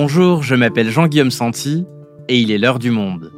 Bonjour, je m'appelle Jean-Guillaume Santi et il est l'heure du monde.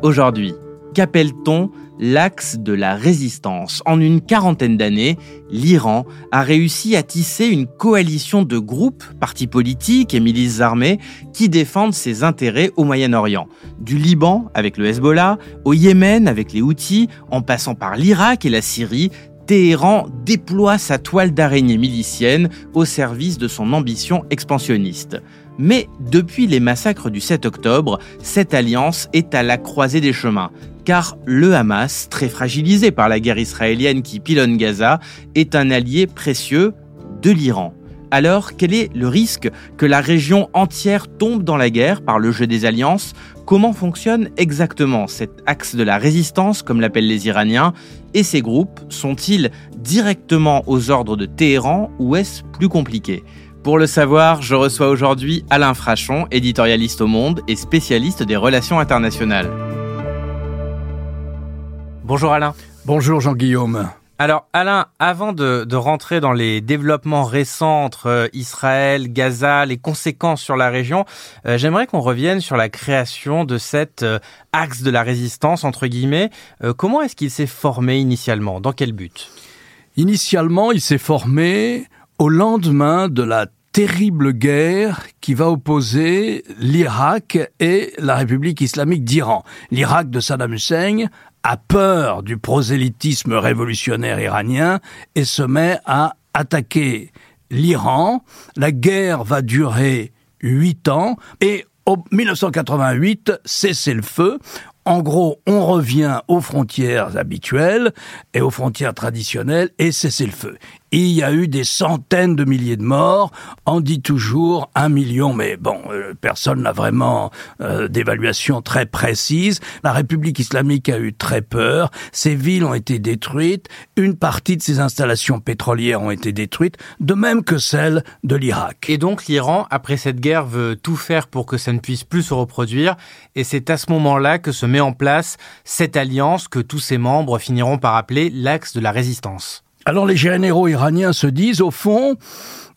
Aujourd'hui, qu'appelle-t-on l'axe de la résistance? En une quarantaine d'années, l'Iran a réussi à tisser une coalition de groupes, partis politiques et milices armées qui défendent ses intérêts au Moyen-Orient. Du Liban avec le Hezbollah, au Yémen avec les Houthis, en passant par l'Irak et la Syrie, Téhéran déploie sa toile d'araignée milicienne au service de son ambition expansionniste. Mais depuis les massacres du 7 octobre, cette alliance est à la croisée des chemins, car le Hamas, très fragilisé par la guerre israélienne qui pilonne Gaza, est un allié précieux de l'Iran. Alors, quel est le risque que la région entière tombe dans la guerre par le jeu des alliances? Comment fonctionne exactement cet axe de la résistance, comme l'appellent les Iraniens? Et ces groupes sont-ils directement aux ordres de Téhéran ou est-ce plus compliqué? Pour le savoir, je reçois aujourd'hui Alain Frachon, éditorialiste au Monde et spécialiste des relations internationales. Bonjour Alain. Bonjour Jean-Guillaume. Alors Alain, avant de, rentrer dans les développements récents entre euh, Israël, Gaza, les conséquences sur la région, euh, j'aimerais qu'on revienne sur la création de cet euh, axe de la résistance, entre guillemets. comment est-ce qu'il s'est formé initialement? Dans quel but? Initialement, il s'est formé au lendemain de la terrible guerre qui va opposer l'Irak et la République islamique d'Iran. L'Irak de Saddam Hussein a peur du prosélytisme révolutionnaire iranien et se met à attaquer l'Iran. La guerre va durer huit ans et en 1988, cessez le feu. En gros, on revient aux frontières habituelles et aux frontières traditionnelles et cessez le feu il y a eu des centaines de milliers de morts. On dit toujours un million, mais bon, euh, personne n'a vraiment euh, d'évaluation très précise. La République islamique a eu très peur. Ces villes ont été détruites. Une partie de ces installations pétrolières ont été détruites, de même que celles de l'Irak. Et donc l'Iran, après cette guerre, veut tout faire pour que ça ne puisse plus se reproduire. Et c'est à ce moment-là que se met en place cette alliance que tous ses membres finiront par appeler l'axe de la résistance. Alors les généraux iraniens se disent, au fond,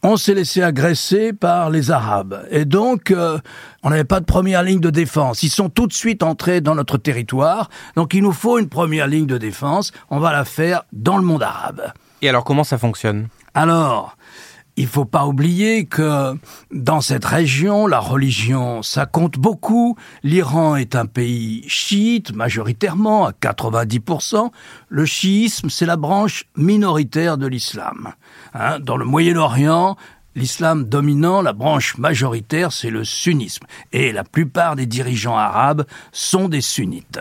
on s'est laissé agresser par les Arabes. Et donc, euh, on n'avait pas de première ligne de défense. Ils sont tout de suite entrés dans notre territoire. Donc, il nous faut une première ligne de défense. On va la faire dans le monde arabe. Et alors, comment ça fonctionne? Alors, il faut pas oublier que dans cette région, la religion, ça compte beaucoup. L'Iran est un pays chiite, majoritairement, à 90%. Le chiisme, c'est la branche minoritaire de l'islam. Hein, dans le Moyen-Orient, l'islam dominant, la branche majoritaire, c'est le sunnisme. Et la plupart des dirigeants arabes sont des sunnites.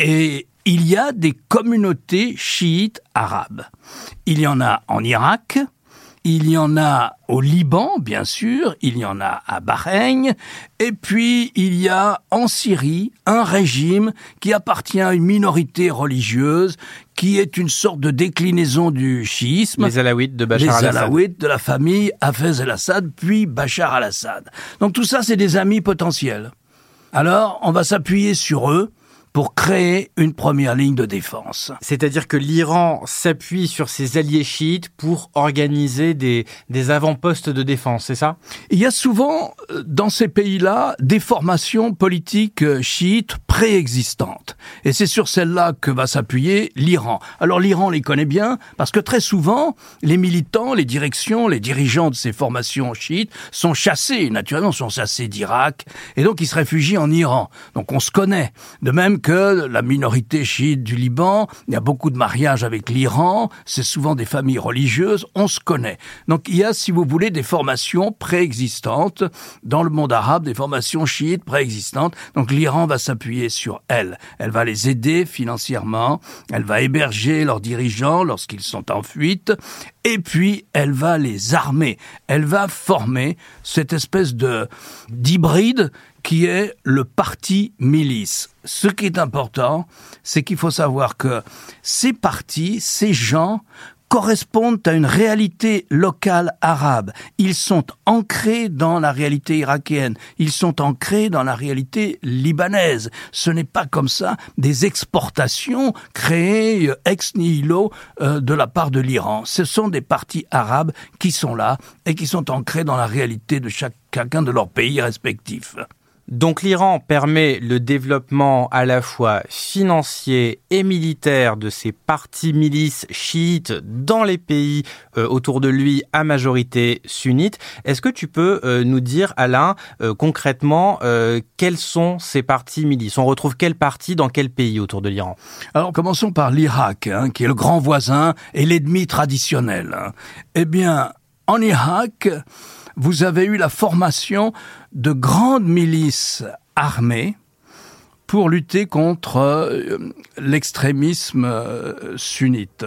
Et il y a des communautés chiites arabes. Il y en a en Irak, il y en a au Liban, bien sûr, il y en a à Bahreïn, et puis il y a en Syrie un régime qui appartient à une minorité religieuse, qui est une sorte de déclinaison du chiisme. Les Alaouites de Bachar al-Assad. Les Alaouites de la famille Hafez el-Assad, puis Bachar al-Assad. Donc tout ça, c'est des amis potentiels. Alors, on va s'appuyer sur eux pour créer une première ligne de défense. C'est-à-dire que l'Iran s'appuie sur ses alliés chiites pour organiser des, des avant-postes de défense, c'est ça? Il y a souvent euh, dans ces pays-là des formations politiques euh, chiites préexistantes. Et c'est sur celles-là que va s'appuyer l'Iran. Alors l'Iran les connaît bien parce que très souvent, les militants, les directions, les dirigeants de ces formations chiites sont chassés, naturellement sont chassés d'Irak, et donc ils se réfugient en Iran. Donc on se connaît. De même que la minorité chiite du Liban, il y a beaucoup de mariages avec l'Iran, c'est souvent des familles religieuses, on se connaît. Donc il y a, si vous voulez, des formations préexistantes dans le monde arabe, des formations chiites préexistantes. Donc l'Iran va s'appuyer sur elles. Elle va les aider financièrement, elle va héberger leurs dirigeants lorsqu'ils sont en fuite, et puis elle va les armer. Elle va former cette espèce de d'hybride qui est le parti milice. Ce qui est important, c'est qu'il faut savoir que ces partis, ces gens, correspondent à une réalité locale arabe. Ils sont ancrés dans la réalité irakienne. Ils sont ancrés dans la réalité libanaise. Ce n'est pas comme ça des exportations créées euh, ex nihilo euh, de la part de l'Iran. Ce sont des partis arabes qui sont là et qui sont ancrés dans la réalité de chacun de leurs pays respectifs. Donc l'Iran permet le développement à la fois financier et militaire de ses partis milices chiites dans les pays euh, autour de lui à majorité sunnite. Est-ce que tu peux euh, nous dire, Alain, euh, concrètement, quels sont ces partis milices? On retrouve quels partis dans quel pays autour de l'Iran? Alors commençons par l'Irak, hein, qui est le grand voisin et l'ennemi traditionnel. Hein. Eh bien, en Irak, vous avez eu la formation de grandes milices armées pour lutter contre euh, l'extrémisme euh, sunnite.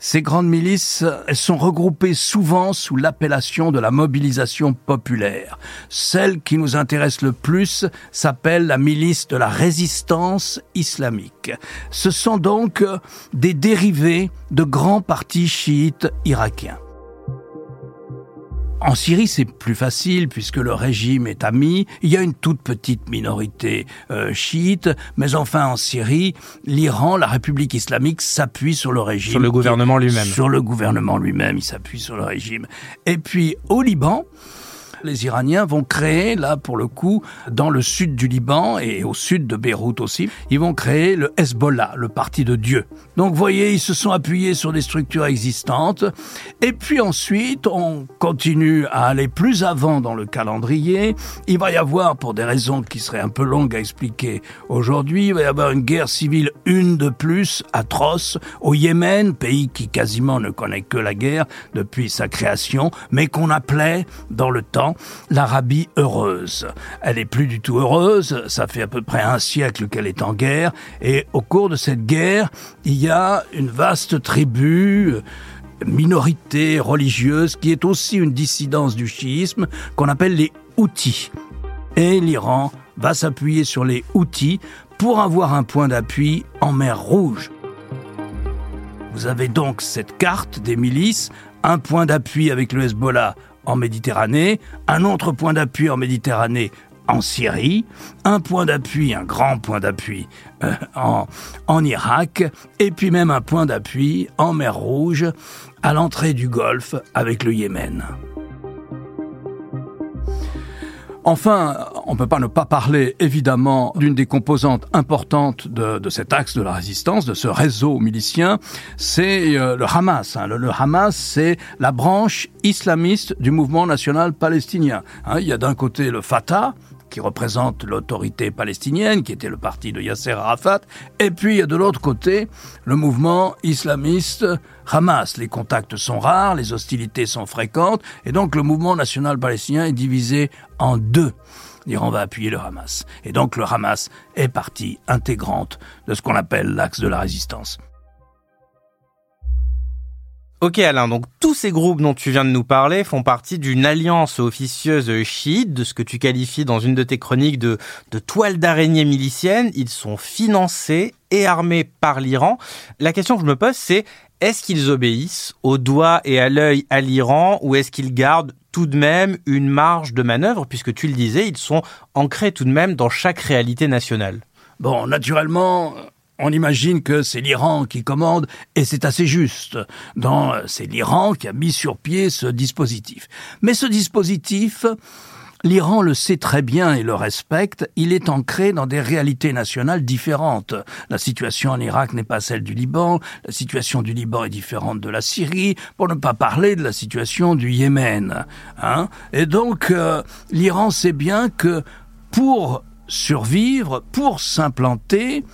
Ces grandes milices, elles sont regroupées souvent sous l'appellation de la mobilisation populaire. Celle qui nous intéresse le plus s'appelle la milice de la résistance islamique. Ce sont donc des dérivés de grands partis chiites irakiens. En Syrie, c'est plus facile puisque le régime est ami. Il y a une toute petite minorité euh, chiite, mais enfin en Syrie, l'Iran, la République islamique s'appuie sur le régime. Sur le gouvernement lui-même. Sur le gouvernement lui-même, il s'appuie sur le régime. Et puis au Liban, les Iraniens vont créer, là pour le coup, dans le sud du Liban et au sud de Beyrouth aussi, ils vont créer le Hezbollah, le parti de Dieu. Donc vous voyez, ils se sont appuyés sur des structures existantes. Et puis ensuite, on continue à aller plus avant dans le calendrier. Il va y avoir, pour des raisons qui seraient un peu longues à expliquer aujourd'hui, il va y avoir une guerre civile, une de plus, atroce, au Yémen, pays qui quasiment ne connaît que la guerre depuis sa création, mais qu'on appelait dans le temps l'Arabie heureuse. Elle est plus du tout heureuse, ça fait à peu près un siècle qu'elle est en guerre, et au cours de cette guerre, il y a une vaste tribu, minorité religieuse, qui est aussi une dissidence du chiisme, qu'on appelle les Houthis. Et l'Iran va s'appuyer sur les Houthis pour avoir un point d'appui en mer Rouge. Vous avez donc cette carte des milices, un point d'appui avec le Hezbollah en Méditerranée, un autre point d'appui en Méditerranée en Syrie, un point d'appui, un grand point d'appui euh, en, en Irak, et puis même un point d'appui en mer Rouge, à l'entrée du Golfe avec le Yémen. Enfin, on ne peut pas ne pas parler évidemment d'une des composantes importantes de, cet axe de la résistance, de ce réseau milicien, c'est euh, le Hamas. Hein. Le, Hamas, c'est la branche islamiste du mouvement national palestinien. Hein. il y a d'un côté le Fatah, qui représente l'autorité palestinienne, qui était le parti de Yasser Arafat, et puis il y a de l'autre côté le mouvement islamiste Hamas. Les contacts sont rares, les hostilités sont fréquentes, et donc le mouvement national palestinien est divisé en deux. L'Iran va appuyer le Hamas. Et donc le Hamas est partie intégrante de ce qu'on appelle l'axe de la résistance. Ok Alain, donc tous ces groupes dont tu viens de nous parler font partie d'une alliance officieuse chiite, de ce que tu qualifies dans une de tes chroniques de, toile d'araignée milicienne. Ils sont financés et armés par l'Iran. La question que je me pose, c'est est-ce qu'ils obéissent au doigt et à l'œil à l'Iran ou est-ce qu'ils gardent tout de même une marge de manœuvre? Puisque tu le disais, ils sont ancrés tout de même dans chaque réalité nationale Bon, naturellement, on imagine que c'est l'Iran qui commande, et c'est assez juste. c'est l'Iran qui a mis sur pied ce dispositif. Mais ce dispositif, L'Iran le sait très bien et le respecte, il est ancré dans des réalités nationales différentes. La situation en Irak n'est pas celle du Liban, la situation du Liban est différente de la Syrie, pour ne pas parler de la situation du Yémen. Hein et donc, euh, l'Iran sait bien que pour survivre, pour s'implanter,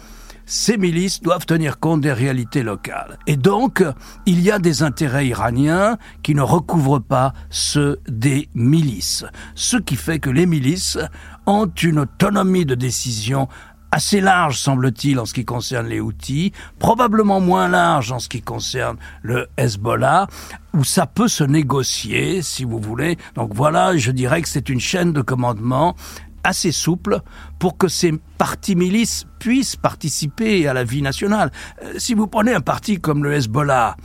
ces milices doivent tenir compte des réalités locales. Et donc, il y a des intérêts iraniens qui ne recouvrent pas ceux des milices. Ce qui fait que les milices ont une autonomie de décision assez large, semble-t-il, en ce qui concerne les outils, probablement moins large en ce qui concerne le Hezbollah, où ça peut se négocier, si vous voulez. Donc voilà, je dirais que c'est une chaîne de commandement assez souple pour que ces partis milices puissent participer à la vie nationale. Euh, si vous prenez un parti comme le Hezbollah,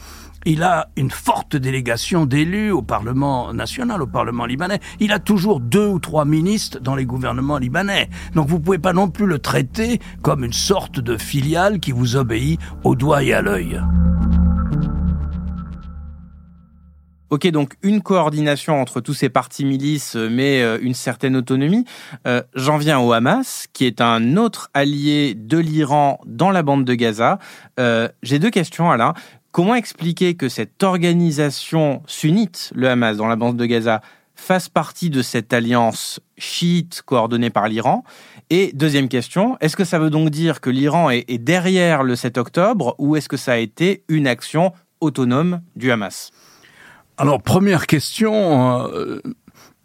il a une forte délégation d'élus au Parlement national, au Parlement libanais. Il a toujours deux ou trois ministres dans les gouvernements libanais. Donc vous pouvez pas non plus le traiter comme une sorte de filiale qui vous obéit au doigt et à l'œil. Ok, donc une coordination entre tous ces partis milices, euh, mais euh, une certaine autonomie. Euh, j'en viens au Hamas, qui est un autre allié de l'Iran dans la bande de Gaza. J'ai deux questions, Alain. Comment expliquer que cette organisation sunnite, le Hamas, dans la bande de Gaza, fasse partie de cette alliance chiite coordonnée par l'Iran? Et deuxième question, est-ce que ça veut donc dire que l'Iran est, est derrière le 7 octobre ou est-ce que ça a été une action autonome du Hamas? Alors, première question, euh,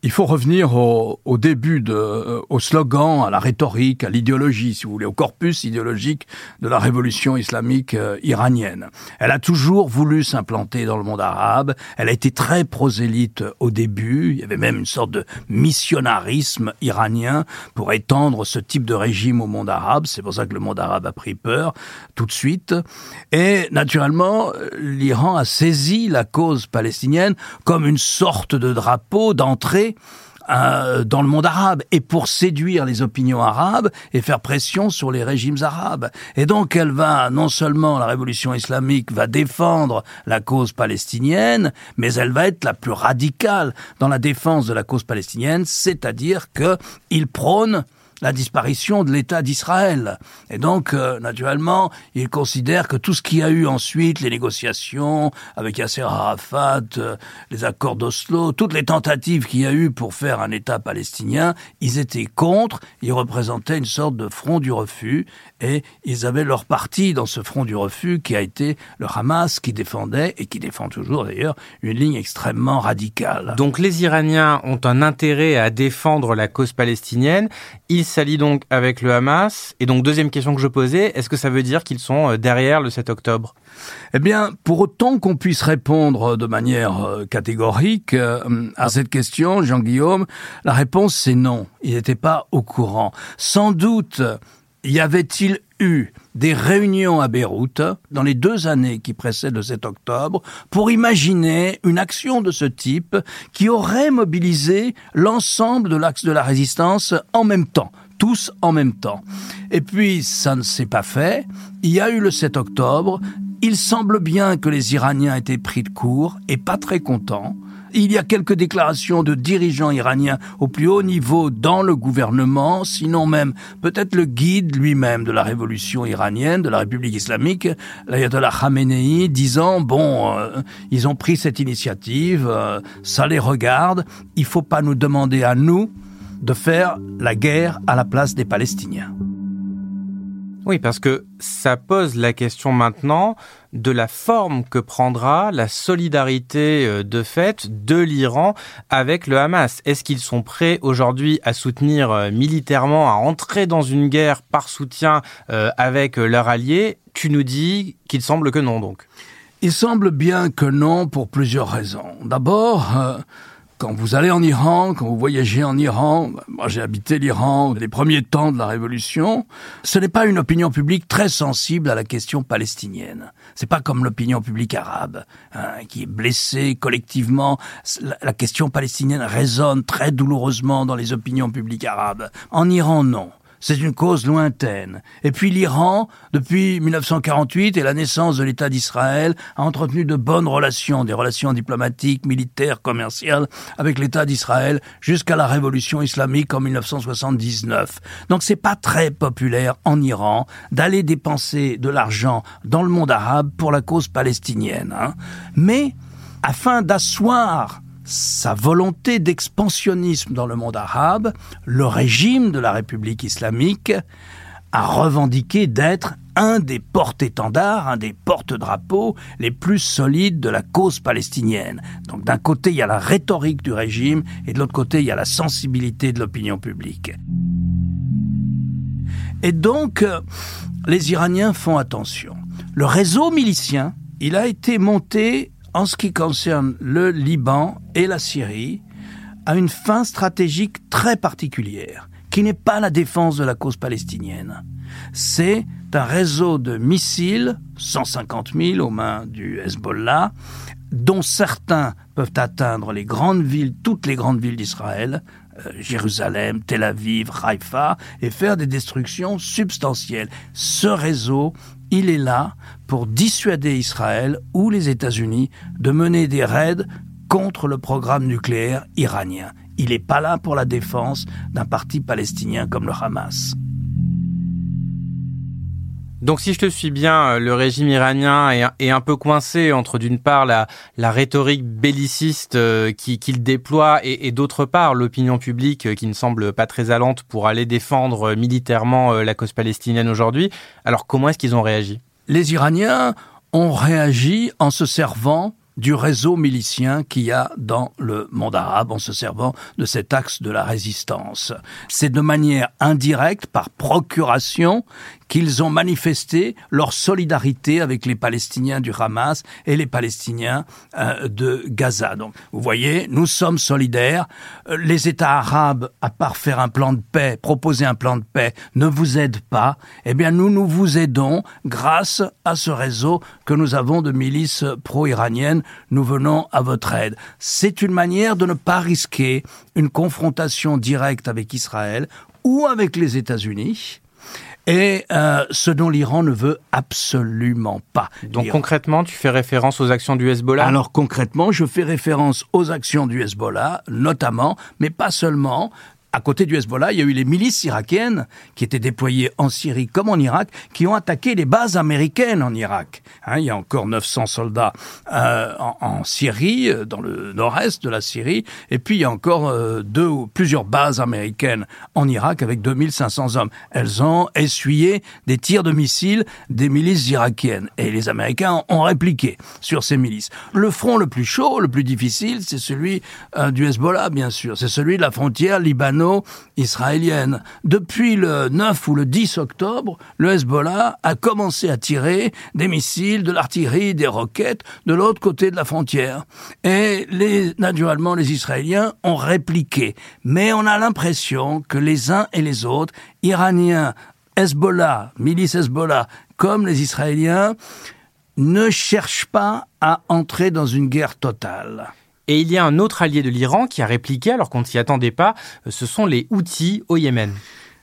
il faut revenir au, au début, de, au slogan, à la rhétorique, à l'idéologie, si vous voulez, au corpus idéologique de la révolution islamique euh, iranienne. Elle a toujours voulu s'implanter dans le monde arabe. Elle a été très prosélyte au début. Il y avait même une sorte de missionnarisme iranien pour étendre ce type de régime au monde arabe. C'est pour ça que le monde arabe a pris peur tout de suite. Et naturellement, l'Iran a saisi la cause palestinienne comme une sorte de drapeau d'entrée euh, dans le monde arabe et pour séduire les opinions arabes et faire pression sur les régimes arabes. Et donc elle va, non seulement la révolution islamique va défendre la cause palestinienne, mais elle va être la plus radicale dans la défense de la cause palestinienne, c'est-à-dire que il prône la disparition de l'État d'Israël. Et donc, euh, naturellement, il considère que tout ce qu'il y a eu ensuite, les négociations avec Yasser Arafat, euh, les accords d'Oslo, toutes les tentatives qu'il y a eu pour faire un État palestinien, ils étaient contre, ils représentaient une sorte de front du refus, et ils avaient leur parti dans ce front du refus qui a été le Hamas qui défendait, et qui défend toujours d'ailleurs, une ligne extrêmement radicale. Donc les Iraniens ont un intérêt à défendre la cause palestinienne, ils s'allient donc avec le Hamas. Et donc, deuxième question que je posais, est-ce que ça veut dire qu'ils sont euh, derrière le 7 octobre? Eh bien, pour autant qu'on puisse répondre de manière euh, catégorique euh, à cette question, Jean-Guillaume, la réponse c'est non. Ils n'étaient pas au courant. Sans doute y avait-il eu des réunions à Beyrouth dans les deux années qui précèdent le 7 octobre pour imaginer une action de ce type qui aurait mobilisé l'ensemble de l'axe de la résistance en même temps? Tous en même temps. Et puis, ça ne s'est pas fait. Il y a eu le 7 octobre. Il semble bien que les Iraniens étaient pris de court et pas très contents. Il y a quelques déclarations de dirigeants iraniens au plus haut niveau dans le gouvernement, sinon même peut-être le guide lui-même de la révolution iranienne, de la République islamique, l'ayatollah Khamenei, disant bon, euh, ils ont pris cette initiative, euh, ça les regarde, il faut pas nous demander à nous de faire la guerre à la place des Palestiniens. Oui, parce que ça pose la question maintenant de la forme que prendra la solidarité euh, de fait de l'Iran avec le Hamas. Est-ce qu'ils sont prêts aujourd'hui à soutenir euh, militairement, à entrer dans une guerre par soutien euh, avec leurs alliés? Tu nous dis qu'il semble que non donc. Il semble bien que non pour plusieurs raisons. D'abord, quand vous allez en Iran, quand vous voyagez en Iran, moi j'ai habité l'Iran les premiers temps de la révolution, ce n'est pas une opinion publique très sensible à la question palestinienne. C'est pas comme l'opinion publique arabe, hein, qui est blessée collectivement. La question palestinienne résonne très douloureusement dans les opinions publiques arabes. En Iran, non c'est une cause lointaine. Et puis l'Iran, depuis 1948 et la naissance de l'État d'Israël, a entretenu de bonnes relations, des relations diplomatiques, militaires, commerciales avec l'État d'Israël jusqu'à la révolution islamique en 1979. Donc c'est pas très populaire en Iran d'aller dépenser de l'argent dans le monde arabe pour la cause palestinienne. Hein. Mais afin d'asseoir sa volonté d'expansionnisme dans le monde arabe, le régime de la République islamique a revendiqué d'être un des porte-étendards, un des porte-drapeaux les plus solides de la cause palestinienne. Donc d'un côté, il y a la rhétorique du régime et de l'autre côté, il y a la sensibilité de l'opinion publique. Et donc, euh, les Iraniens font attention. Le réseau milicien, il a été monté en ce qui concerne le Liban et la Syrie, a une fin stratégique très particulière, qui n'est pas la défense de la cause palestinienne. c'est un réseau de missiles, 150 000 aux mains du Hezbollah, dont certains peuvent atteindre les grandes villes, toutes les grandes villes d'Israël, euh, Jérusalem, Tel Aviv, Haïfa, et faire des destructions substantielles. Ce réseau, il est là pour dissuader Israël ou les États-Unis de mener des raids contre le programme nucléaire iranien. Il n'est pas là pour la défense d'un parti palestinien comme le Hamas. Donc si je te suis bien, euh, le régime iranien est, un peu coincé entre d'une part la, rhétorique belliciste euh, qu'il déploie et, d'autre part l'opinion publique euh, qui ne semble pas très allante pour aller défendre militairement la cause palestinienne aujourd'hui. Alors comment est-ce qu'ils ont réagi? Les Iraniens ont réagi en se servant du réseau milicien qu'il y a dans le monde arabe en se servant de cet axe de la résistance. C'est de manière indirecte, par procuration, qu'ils ont manifesté leur solidarité avec les Palestiniens du Hamas et les Palestiniens euh, de Gaza. Donc, vous voyez, nous sommes solidaires. Euh, les États arabes, à part faire un plan de paix, proposer un plan de paix, ne vous aident pas. Eh bien, nous, nous vous aidons grâce à ce réseau que nous avons de milices pro-iraniennes. Nous venons à votre aide. C'est une manière de ne pas risquer une confrontation directe avec Israël ou avec les États-Unis et euh, ce dont l'Iran ne veut absolument pas. Donc concrètement, tu fais référence aux actions du Hezbollah? Alors concrètement, je fais référence aux actions du Hezbollah, notamment, mais pas seulement, à côté du Hezbollah, il y a eu les milices irakiennes qui étaient déployées en Syrie comme en Irak, qui ont attaqué les bases américaines en Irak. Hein, il y a encore 900 soldats euh, en, Syrie, euh, dans le nord-est de la Syrie, et puis il y a encore euh, deux ou plusieurs bases américaines en Irak avec 2500 hommes. Elles ont essuyé des tirs de missiles des milices irakiennes, et les Américains ont répliqué sur ces milices. Le front le plus chaud, le plus difficile, c'est celui du Hezbollah, bien sûr. C'est celui de la frontière libano israélienne. Depuis le 9 ou le 10 octobre, le Hezbollah a commencé à tirer des missiles, de l'artillerie, des roquettes de l'autre côté de la frontière. Et les, naturellement, les Israéliens ont répliqué. Mais on a l'impression que les uns et les autres, Iraniens, Hezbollah, milice Hezbollah, comme les Israéliens, ne cherchent pas à entrer dans une guerre totale. Et il y a un autre allié de l'Iran qui a répliqué alors qu'on ne s'y attendait pas, ce sont les Houthis au Yémen.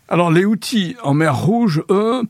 Alors les Houthis en mer Rouge, eux,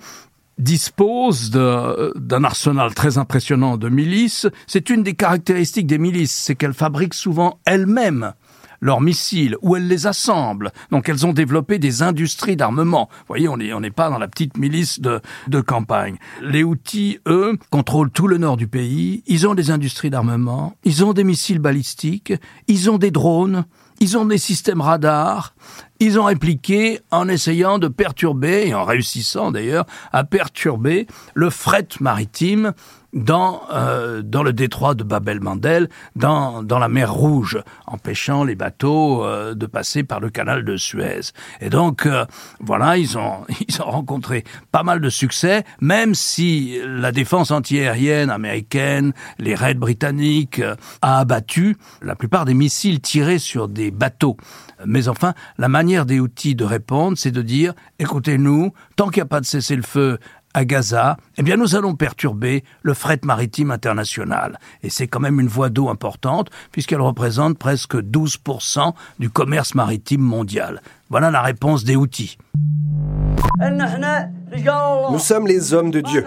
disposent d'un arsenal très impressionnant de milices. C'est une des caractéristiques des milices, c'est qu'elles fabriquent souvent elles-mêmes leurs missiles, ou elles les assemblent. Donc elles ont développé des industries d'armement. Vous voyez, on n'est on pas dans la petite milice de, de campagne. Les outils, eux, contrôlent tout le nord du pays. Ils ont des industries d'armement. Ils ont des missiles balistiques. Ils ont des drones. Ils ont des systèmes radars. Ils ont répliqué en essayant de perturber, et en réussissant d'ailleurs, à perturber le fret maritime dans, euh, dans le détroit de Bab el-Mandel, dans, dans la mer Rouge, empêchant les bateaux euh, de passer par le canal de Suez. Et donc, euh, voilà, ils ont, ils ont rencontré pas mal de succès, même si la défense antiaérienne américaine, les raids britanniques, a abattu la plupart des missiles tirés sur des bateaux. Mais enfin, la manière des outils de répondre, c'est de dire, écoutez-nous, tant qu'il n'y a pas de cessez-le-feu à Gaza, eh nous allons perturber le fret maritime international. Et c'est quand même une voie d'eau importante, puisqu'elle représente presque 12% du commerce maritime mondial. Voilà la réponse des outils. Nous sommes les hommes de Dieu.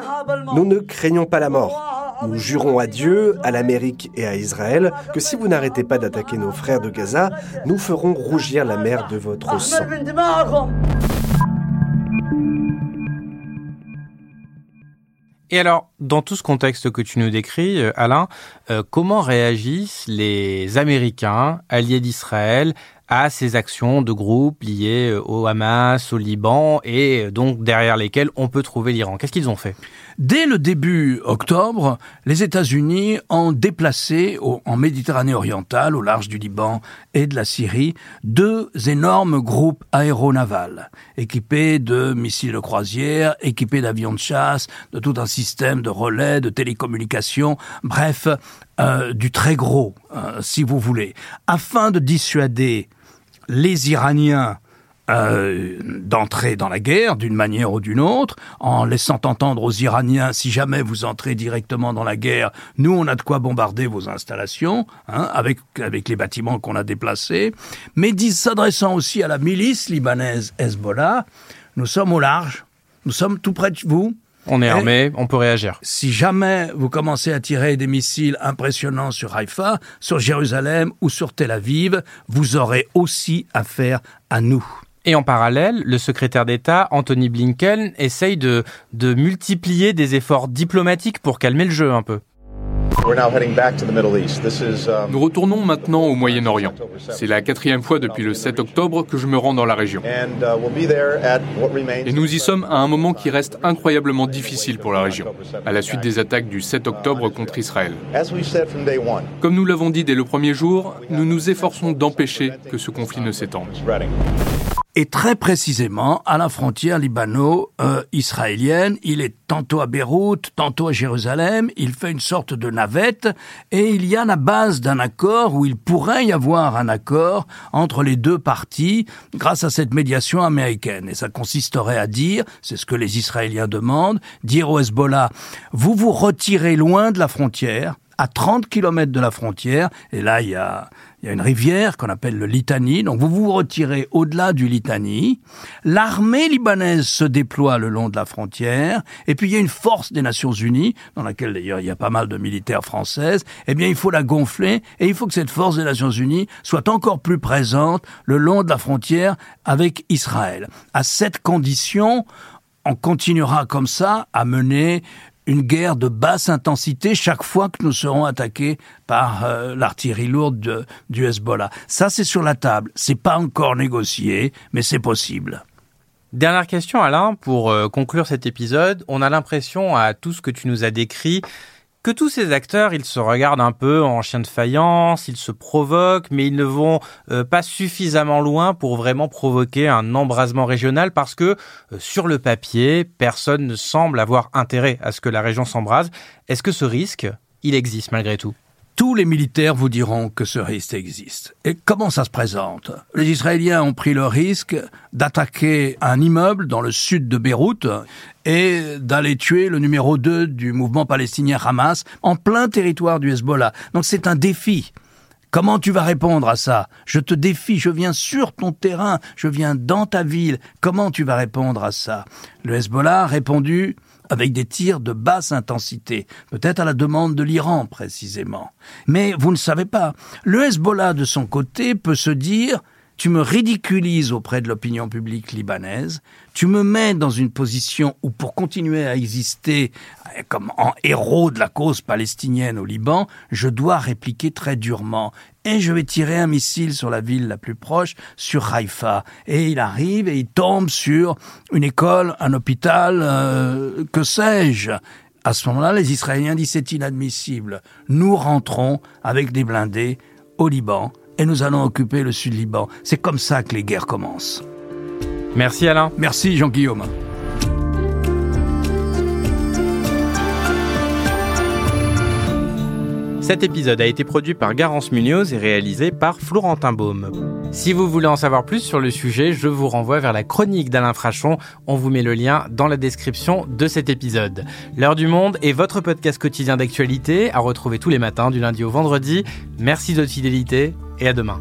Nous ne craignons pas la mort. Nous jurons à Dieu, à l'Amérique et à Israël que si vous n'arrêtez pas d'attaquer nos frères de Gaza, nous ferons rougir la mer de votre sang. Et alors, dans tout ce contexte que tu nous décris, euh, Alain, euh, comment réagissent les Américains, alliés d'Israël, à ces actions de groupe liées euh, au Hamas, au Liban, et donc derrière lesquelles on peut trouver l'Iran. Qu'est-ce qu'ils ont fait? Dès le début octobre, les États-Unis ont déplacé en Méditerranée orientale, au large du Liban et de la Syrie, deux énormes groupes aéronavals, équipés de missiles de croisière, équipés d'avions de chasse, de tout un système de relais, de télécommunications, bref, euh, du très gros, euh, si vous voulez, afin de dissuader les Iraniens euh, d'entrer dans la guerre d'une manière ou d'une autre, en laissant entendre aux Iraniens, si jamais vous entrez directement dans la guerre, nous on a de quoi bombarder vos installations, hein, avec, avec les bâtiments qu'on a déplacés, mais s'adressant aussi à la milice libanaise Hezbollah, nous sommes au large, nous sommes tout près de vous, on est armé, on peut réagir. Si jamais vous commencez à tirer des missiles impressionnants sur Haïfa, sur Jérusalem ou sur Tel Aviv, vous aurez aussi affaire à nous. Et en parallèle, le secrétaire d'État, Anthony Blinken, essaye de, de multiplier des efforts diplomatiques pour calmer le jeu un peu. Nous retournons maintenant au Moyen-Orient. C'est la quatrième fois depuis le 7 octobre que je me rends dans la région. Uh, Et nous y sommes à un moment qui reste incroyablement difficile pour la région, à la suite des attaques du 7 octobre contre Israël. Comme nous l'avons dit dès le premier jour, nous nous efforçons d'empêcher que ce conflit ne s'étende et très précisément à la frontière libano-israélienne. Il est tantôt à Beyrouth, tantôt à Jérusalem. Il fait une sorte de navette et il y a la base d'un accord où il pourrait y avoir un accord entre les deux parties grâce à cette médiation américaine. Et ça consisterait à dire, c'est ce que les Israéliens demandent, dire au Hezbollah, vous vous retirez loin de la frontière, à 30 km de la frontière, et là il y a, il y a une rivière qu'on appelle le Litani, donc vous vous retirez au-delà du Litani, l'armée libanaise se déploie le long de la frontière, et puis il y a une force des Nations Unies, dans laquelle d'ailleurs il y a pas mal de militaires françaises, eh bien il faut la gonfler, et il faut que cette force des Nations Unies soit encore plus présente le long de la frontière avec Israël. À cette condition, on continuera comme ça à mener une guerre de basse intensité chaque fois que nous serons attaqués par euh, l'artillerie lourde du Hezbollah. Ça, c'est sur la table. C'est pas encore négocié, mais c'est possible. Dernière question, Alain, pour euh, conclure cet épisode. On a l'impression, à tout ce que tu nous as décrit, que tous ces acteurs, ils se regardent un peu en chien de faïence, ils se provoquent, mais ils ne vont euh, pas suffisamment loin pour vraiment provoquer un embrasement régional parce que euh, sur le papier, personne ne semble avoir intérêt à ce que la région s'embrase. Est-ce que ce risque, il existe malgré tout? Tous les militaires vous diront que ce risque existe. Et comment ça se présente? Les Israéliens ont pris le risque d'attaquer un immeuble dans le sud de Beyrouth et d'aller tuer le numéro 2 du mouvement palestinien Hamas en plein territoire du Hezbollah. Donc c'est un défi. Comment tu vas répondre à ça? Je te défie, je viens sur ton terrain, je viens dans ta ville. Comment tu vas répondre à ça? Le Hezbollah a répondu avec des tirs de basse intensité, peut-être à la demande de l'Iran précisément. Mais vous ne savez pas, le Hezbollah de son côté peut se dire tu me ridiculises auprès de l'opinion publique libanaise, tu me mets dans une position où pour continuer à exister euh, comme en héros de la cause palestinienne au Liban, je dois répliquer très durement. Et je vais tirer un missile sur la ville la plus proche, sur Haïfa. Et il arrive et il tombe sur une école, un hôpital, euh, que sais-je. À ce moment-là, les Israéliens disent c'est inadmissible. Nous rentrons avec des blindés au Liban et nous allons occuper le sud-Liban. C'est comme ça que les guerres commencent. Merci Alain. Merci Jean-Guillaume. Cet épisode a été produit par Garance Munoz et réalisé par Florentin Baume. Si vous voulez en savoir plus sur le sujet, je vous renvoie vers la chronique d'Alain Frachon. On vous met le lien dans la description de cet épisode. L'heure du monde est votre podcast quotidien d'actualité à retrouver tous les matins du lundi au vendredi. Merci de votre fidélité et à demain.